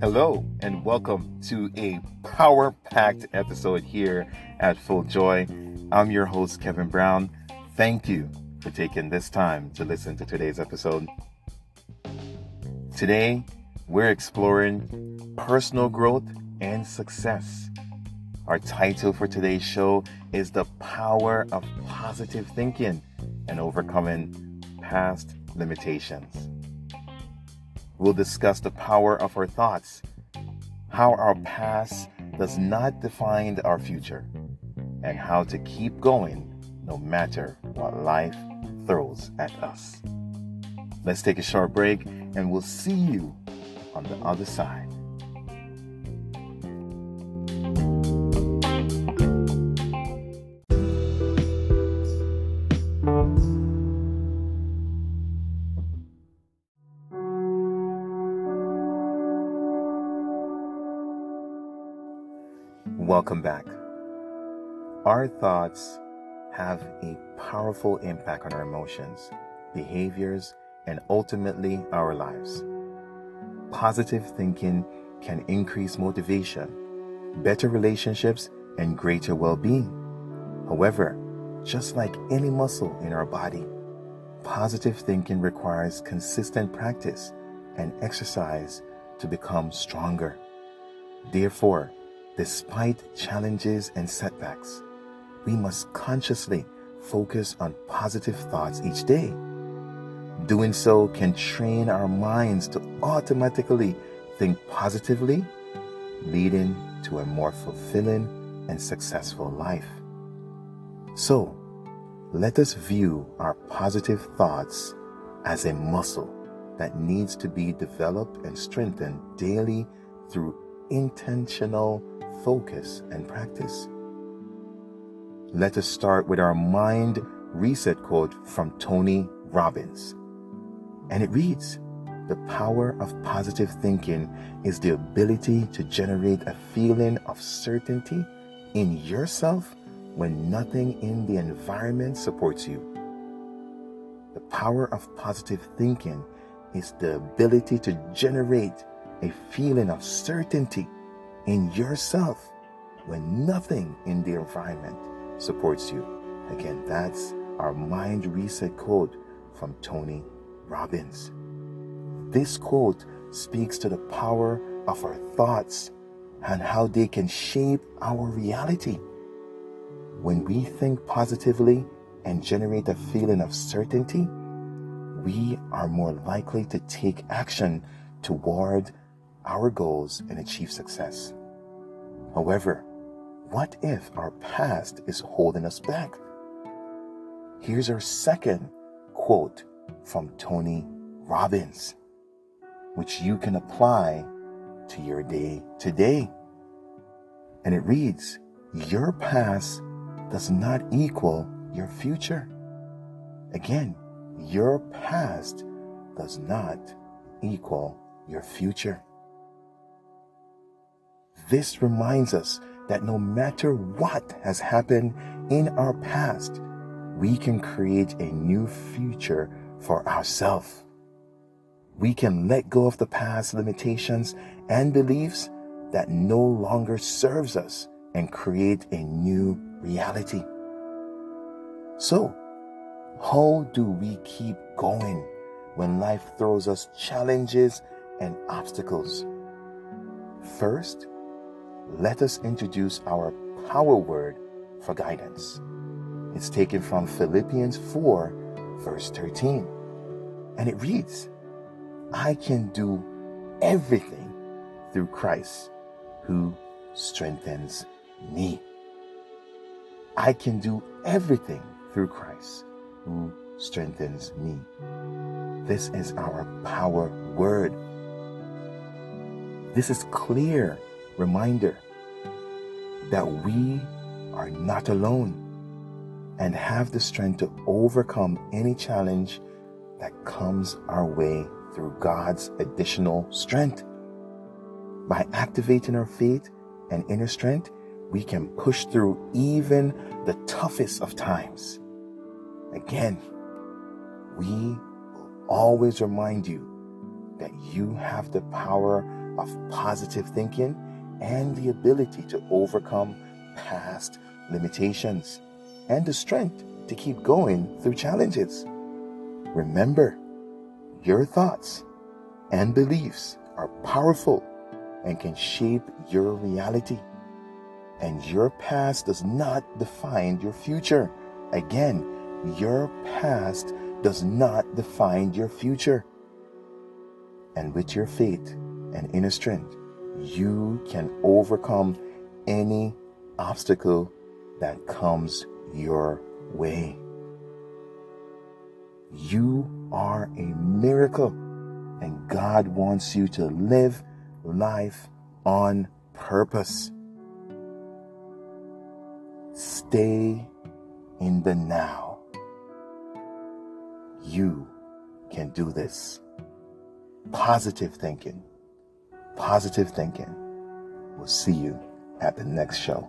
Hello, and welcome to a power packed episode here at Full Joy. I'm your host, Kevin Brown. Thank you for taking this time to listen to today's episode. Today, we're exploring personal growth and success. Our title for today's show is The Power of Positive Thinking and Overcoming Past Limitations. We'll discuss the power of our thoughts, how our past does not define our future, and how to keep going no matter what life throws at us. Let's take a short break and we'll see you on the other side. Welcome back. Our thoughts have a powerful impact on our emotions, behaviors, and ultimately our lives. Positive thinking can increase motivation, better relationships, and greater well being. However, just like any muscle in our body, positive thinking requires consistent practice and exercise to become stronger. Therefore, despite challenges and setbacks, we must consciously focus on positive thoughts each day. Doing so can train our minds to automatically think positively, leading to a more fulfilling and successful life. So, let us view our positive thoughts as a muscle that needs to be developed and strengthened daily through intentional focus and practice. Let us start with our mind reset quote from Tony Robbins. And it reads The power of positive thinking is the ability to generate a feeling of certainty in yourself when nothing in the environment supports you. The power of positive thinking is the ability to generate a feeling of certainty in yourself when nothing in the environment supports you. Again, that's our mind reset quote from Tony Robbins. This quote speaks to the power of our thoughts and how they can shape our reality. When we think positively and generate a feeling of certainty, we are more likely to take action toward our goals and achieve success. However, what if our past is holding us back? Here's our second quote from Tony Robbins, which you can apply to your day today. And it reads Your past does not equal your future. Again, your past does not equal your future. This reminds us that no matter what has happened in our past, we can create a new future for ourselves. We can let go of the past limitations and beliefs that no longer serves us and create a new reality. So, how do we keep going when life throws us challenges and obstacles? First, let us introduce our power word for guidance. It's taken from Philippians 4, verse 13. And it reads, I can do everything through Christ who strengthens me. I can do everything through Christ who strengthens me. This is our power word. This is clear reminder that we are not alone and have the strength to overcome any challenge that comes our way through God's additional strength. By activating our faith and inner strength, we can push through even the toughest of times. Again, we will always remind you that you have the power of positive thinking and the ability to overcome past limitations and the strength to keep going through challenges. Remember, your thoughts and beliefs are powerful and can shape your reality. And your past does not define your future. Again, your past does not define your future. And with your faith and inner strength, you can overcome any obstacle that comes your way. You are a miracle, and God wants you to live life on purpose. Stay in the now. You can do this. Positive thinking. Positive thinking. We'll see you at the next show.